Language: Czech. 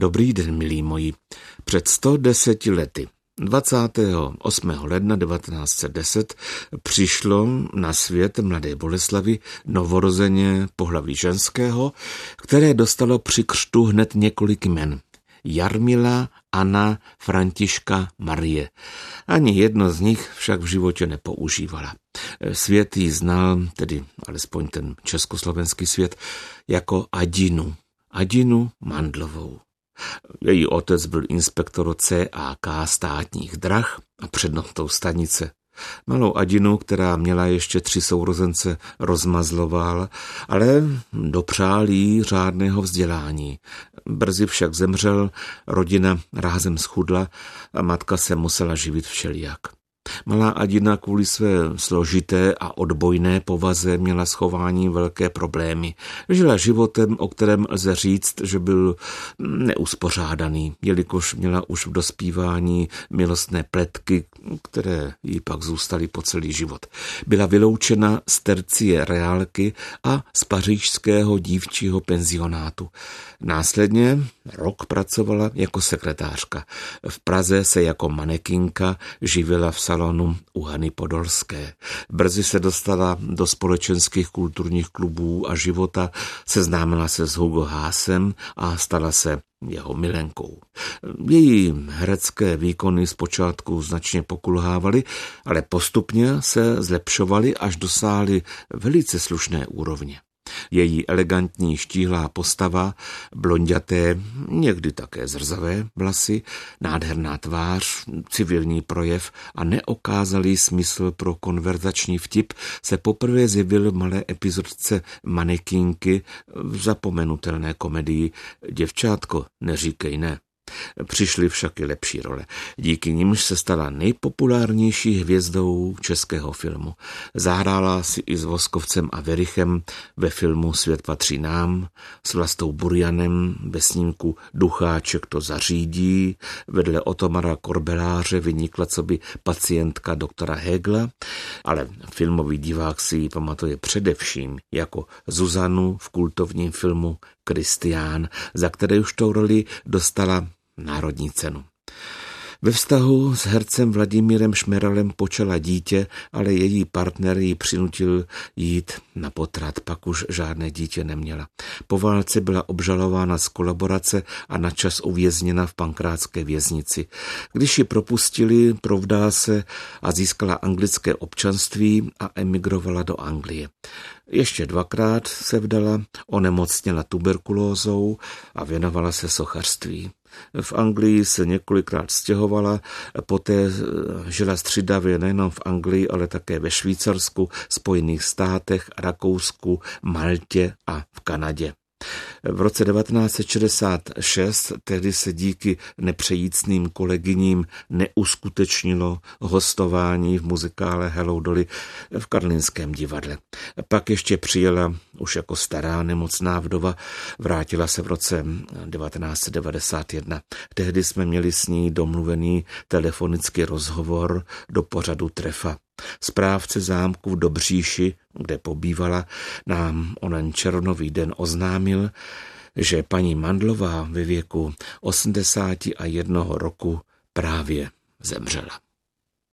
Dobrý den, milí moji. Před 110 lety, 28. ledna 1910, přišlo na svět mladé Boleslavy novorozeně pohlaví ženského, které dostalo při křtu hned několik jmen. Jarmila, Anna, Františka, Marie. Ani jedno z nich však v životě nepoužívala. Svět ji znal, tedy alespoň ten československý svět, jako Adinu. Adinu Mandlovou. Její otec byl inspektor CAK státních drah a přednotou stanice. Malou Adinu, která měla ještě tři sourozence, rozmazloval, ale dopřál jí řádného vzdělání. Brzy však zemřel, rodina rázem schudla a matka se musela živit všelijak. Malá Adina kvůli své složité a odbojné povaze měla schování velké problémy. Žila životem, o kterém lze říct, že byl neuspořádaný, jelikož měla už v dospívání milostné pletky, které jí pak zůstaly po celý život. Byla vyloučena z tercie reálky a z pařížského dívčího penzionátu. Následně rok pracovala jako sekretářka. V Praze se jako manekinka živila v salonu u Hany Podolské. Brzy se dostala do společenských kulturních klubů a života, seznámila se s Hugo Hásem a stala se jeho milenkou. Její herecké výkony zpočátku značně pokulhávaly, ale postupně se zlepšovaly, až dosáhly velice slušné úrovně. Její elegantní štíhlá postava, blondiaté, někdy také zrzavé vlasy, nádherná tvář, civilní projev a neokázalý smysl pro konverzační vtip se poprvé zjevil v malé epizodce manekínky v zapomenutelné komedii Děvčátko, neříkej ne. Přišly však i lepší role. Díky nimž se stala nejpopulárnější hvězdou českého filmu. Zahrála si i s Voskovcem a Verichem ve filmu Svět patří nám, s Vlastou Burjanem ve snímku Ducháček to zařídí, vedle Otomara Korbeláře vynikla co by pacientka doktora Hegla, ale filmový divák si ji pamatuje především jako Zuzanu v kultovním filmu Kristián, za které už tou roli dostala národní cenu. Ve vztahu s hercem Vladimírem Šmeralem počala dítě, ale její partner ji přinutil jít na potrat, pak už žádné dítě neměla. Po válce byla obžalována z kolaborace a načas uvězněna v pankrátské věznici. Když ji propustili, provdá se a získala anglické občanství a emigrovala do Anglie. Ještě dvakrát se vdala, onemocněla tuberkulózou a věnovala se sochařství. V Anglii se několikrát stěhovala, poté žila střídavě nejenom v Anglii, ale také ve Švýcarsku, Spojených státech, Rakousku, Maltě a v Kanadě. V roce 1966 tehdy se díky nepřejícným kolegyním neuskutečnilo hostování v muzikále Hello Dolly v Karlínském divadle. Pak ještě přijela už jako stará nemocná vdova, vrátila se v roce 1991. Tehdy jsme měli s ní domluvený telefonický rozhovor do pořadu Trefa. Správce zámku v Dobříši, kde pobývala, nám onen červnový den oznámil, že paní Mandlová ve věku 81 roku právě zemřela.